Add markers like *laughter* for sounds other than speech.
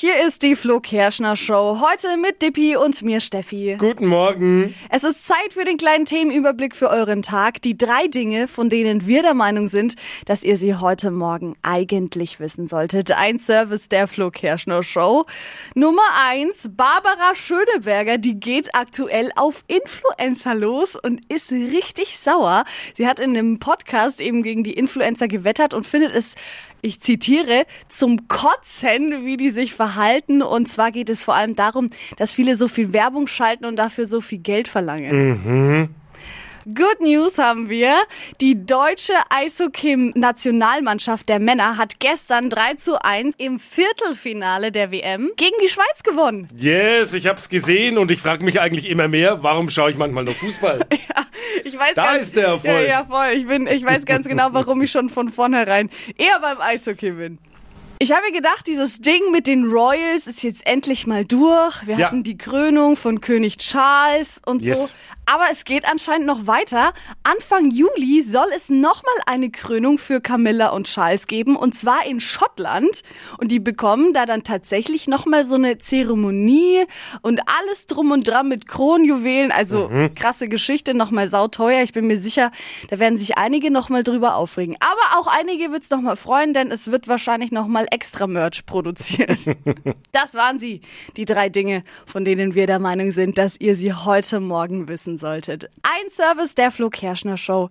Hier ist die Flo Kerschner Show. Heute mit Dippi und mir Steffi. Guten Morgen. Es ist Zeit für den kleinen Themenüberblick für euren Tag. Die drei Dinge, von denen wir der Meinung sind, dass ihr sie heute Morgen eigentlich wissen solltet. Ein Service der Flo Kerschner Show. Nummer eins, Barbara Schöneberger, die geht aktuell auf Influencer los und ist richtig sauer. Sie hat in einem Podcast eben gegen die Influencer gewettert und findet es ich zitiere, zum Kotzen, wie die sich verhalten. Und zwar geht es vor allem darum, dass viele so viel Werbung schalten und dafür so viel Geld verlangen. Mhm. Good News haben wir. Die deutsche Eishockey-Nationalmannschaft der Männer hat gestern 3 zu 1 im Viertelfinale der WM gegen die Schweiz gewonnen. Yes, ich hab's gesehen und ich frage mich eigentlich immer mehr, warum schaue ich manchmal noch Fußball? *laughs* ja, ich weiß da ist der Erfolg. Ja, ja, voll. Ich, bin, ich weiß ganz genau, warum ich schon von vornherein eher beim Eishockey bin. Ich habe gedacht, dieses Ding mit den Royals ist jetzt endlich mal durch. Wir Ja. hatten die Krönung von König Charles und so. Yes. Aber es geht anscheinend noch weiter. Anfang Juli soll es nochmal eine Krönung für Camilla und Charles geben. Und zwar in Schottland. Und die bekommen da dann tatsächlich nochmal so eine Zeremonie und alles drum und dran mit Kronjuwelen. Also krasse Geschichte, nochmal sauteuer. Ich bin mir sicher, da werden sich einige nochmal drüber aufregen. Aber auch einige wird's noch nochmal freuen, denn es wird wahrscheinlich nochmal extra Merch produziert. *laughs* Das waren sie, die drei Dinge, von denen wir der Meinung sind, dass ihr sie heute Morgen wissen solltet. Ein Service der Flo Kerschner Show.